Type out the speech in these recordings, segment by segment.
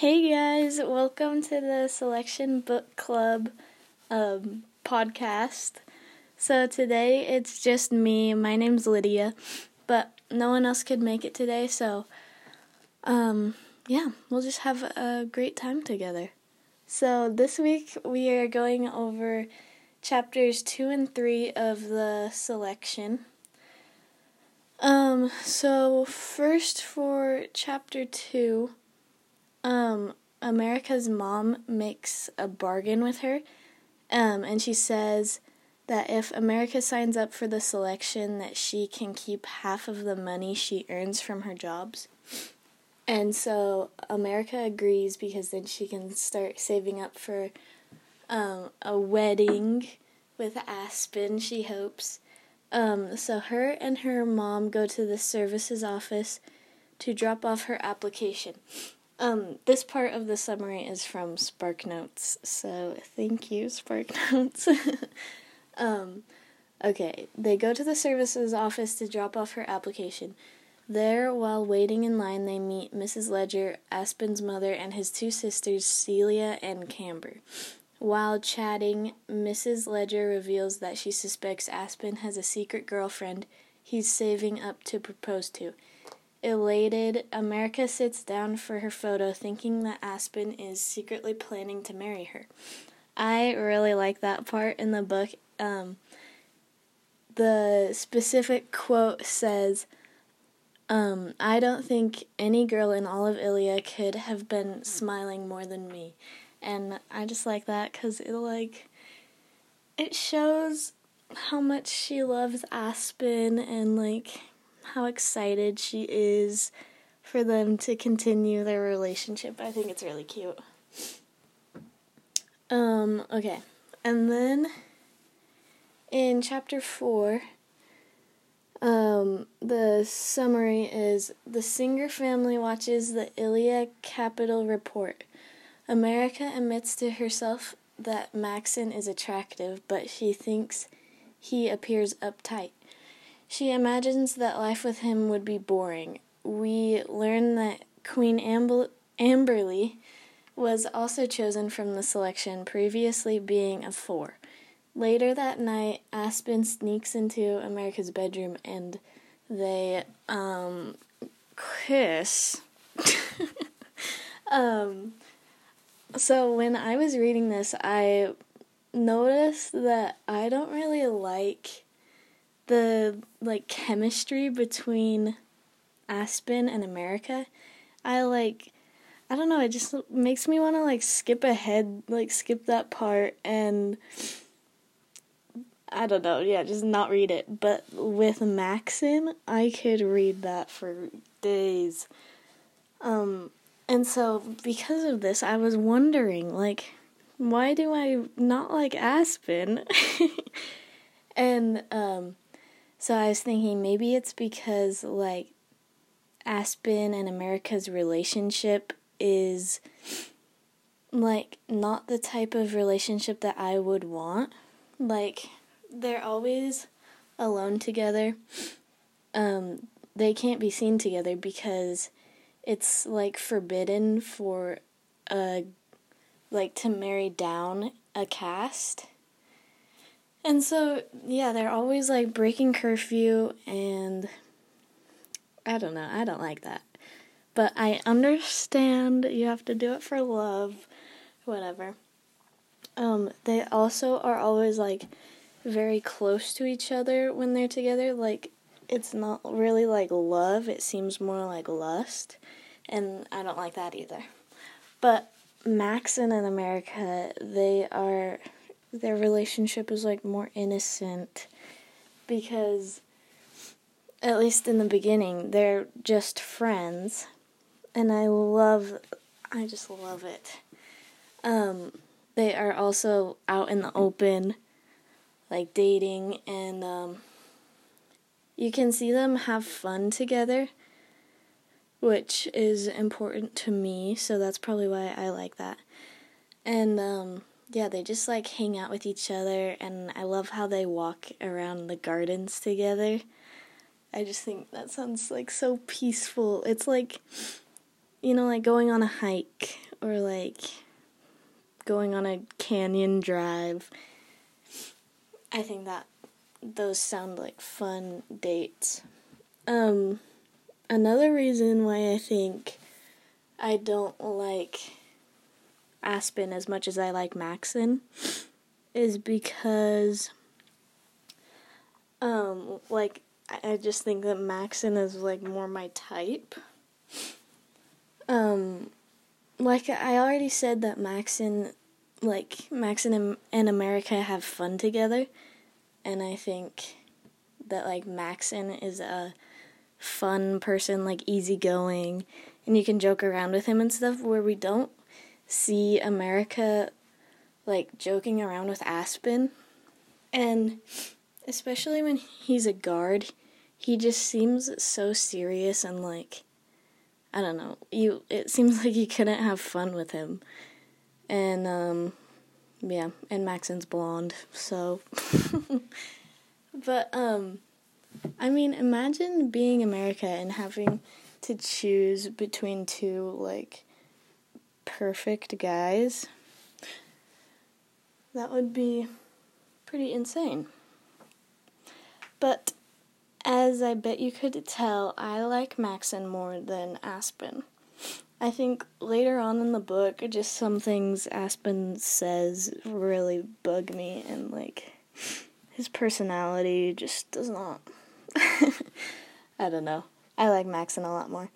Hey guys, welcome to the Selection Book Club um, podcast. So today it's just me. My name's Lydia, but no one else could make it today, so um, yeah, we'll just have a great time together. So this week we are going over chapters 2 and 3 of the selection. Um, so first for chapter 2, um, America's mom makes a bargain with her, um, and she says that if America signs up for the selection, that she can keep half of the money she earns from her jobs. And so America agrees because then she can start saving up for um, a wedding with Aspen, she hopes. Um, so her and her mom go to the services office to drop off her application. Um, this part of the summary is from SparkNotes, so thank you, SparkNotes. um, okay, they go to the services office to drop off her application. There, while waiting in line, they meet Mrs. Leger, Aspen's mother, and his two sisters, Celia and Kamber. While chatting, Mrs. Leger reveals that she suspects Aspen has a secret girlfriend he's saving up to propose to. Elated, America sits down for her photo, thinking that Aspen is secretly planning to marry her. I really like that part in the book. Um, the specific quote says, um, I don't think any girl in all of Illéa could have been smiling more than me. And I just like that because it, like, it shows how much she loves Aspen and, like, how excited she is for them to continue their relationship. I think it's really cute. Um, okay. And then in chapter 4, um, the summary is the Singer family watches the Illéa Capital Report. America admits to herself that Maxon is attractive, but she thinks he appears uptight. She imagines that life with him would be boring. We learn that Queen Amber- Amberly was also chosen from the selection, previously being a four. Later that night, Aspen sneaks into America's bedroom and they um, kiss. um, so when I was reading this, I noticed that I don't really like the like chemistry between Aspen and America, I like I don't know, it just makes me want to like skip ahead, like skip that part and I don't know, yeah, just not read it. But with Maxon, I could read that for days. Um and so because of this, I was wondering like why do I not like Aspen? and um so I was thinking maybe it's because like Aspen and America's relationship is like not the type of relationship that I would want. Like they're always alone together. Um they can't be seen together because it's like forbidden for a like to marry down a caste and so, yeah, they're always like breaking curfew, and I don't know, I don't like that. But I understand you have to do it for love, whatever. Um, they also are always like very close to each other when they're together. Like, it's not really like love, it seems more like lust, and I don't like that either. But Maxon in America, they are their relationship is like more innocent because at least in the beginning they're just friends and I love I just love it. Um they are also out in the open like dating and um you can see them have fun together which is important to me so that's probably why I like that. And um yeah, they just like hang out with each other, and I love how they walk around the gardens together. I just think that sounds like so peaceful. It's like, you know, like going on a hike or like going on a canyon drive. I think that those sound like fun dates. Um, another reason why I think I don't like Aspen as much as I like Maxon is because um like I just think that Maxon is like more my type. Um like I already said that Maxon like Maxon and, America have fun together and I think that like Maxon is a fun person, like easygoing, and you can joke around with him and stuff where we don't see America like joking around with Aspen. And especially when he's a guard, he just seems so serious and like I don't know. You it seems like you couldn't have fun with him. And um yeah, and Maxon's blonde, so but um I mean, imagine being America and having to choose between two like perfect guys. That would be pretty insane. But as I bet you could tell, I like Maxon more than Aspen. I think later on in the book, just some things Aspen says really bug me, and like his personality just does not. I don't know. I like Maxon a lot more.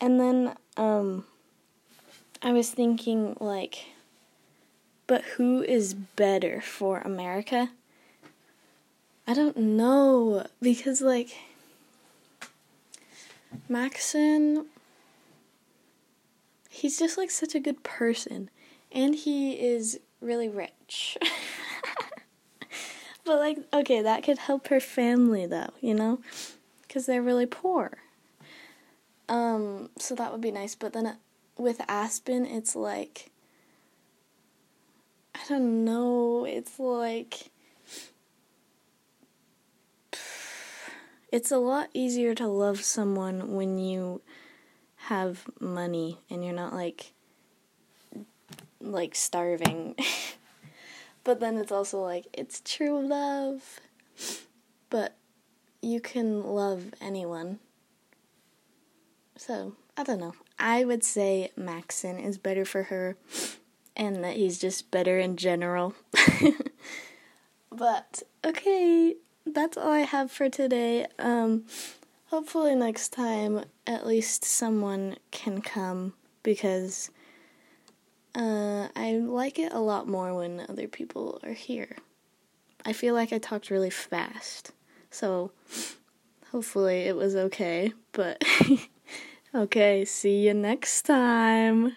And then um, I was thinking, like, but who is better for America? I don't know because like Maxon he's just like such a good person and he is really rich. but like okay, that could help her family though, you know? Cuz they're really poor. Um so that would be nice, but then with Aspen it's like I don't know, it's like it's a lot easier to love someone when you have money and you're not like like starving. but then it's also like it's true love. But you can love anyone. So, I don't know. I would say Maxon is better for her and that he's just better in general. but okay, that's all I have for today. Um, hopefully next time at least someone can come because uh, I like it a lot more when other people are here. I feel like I talked really fast, so hopefully it was okay. But okay, see you next time.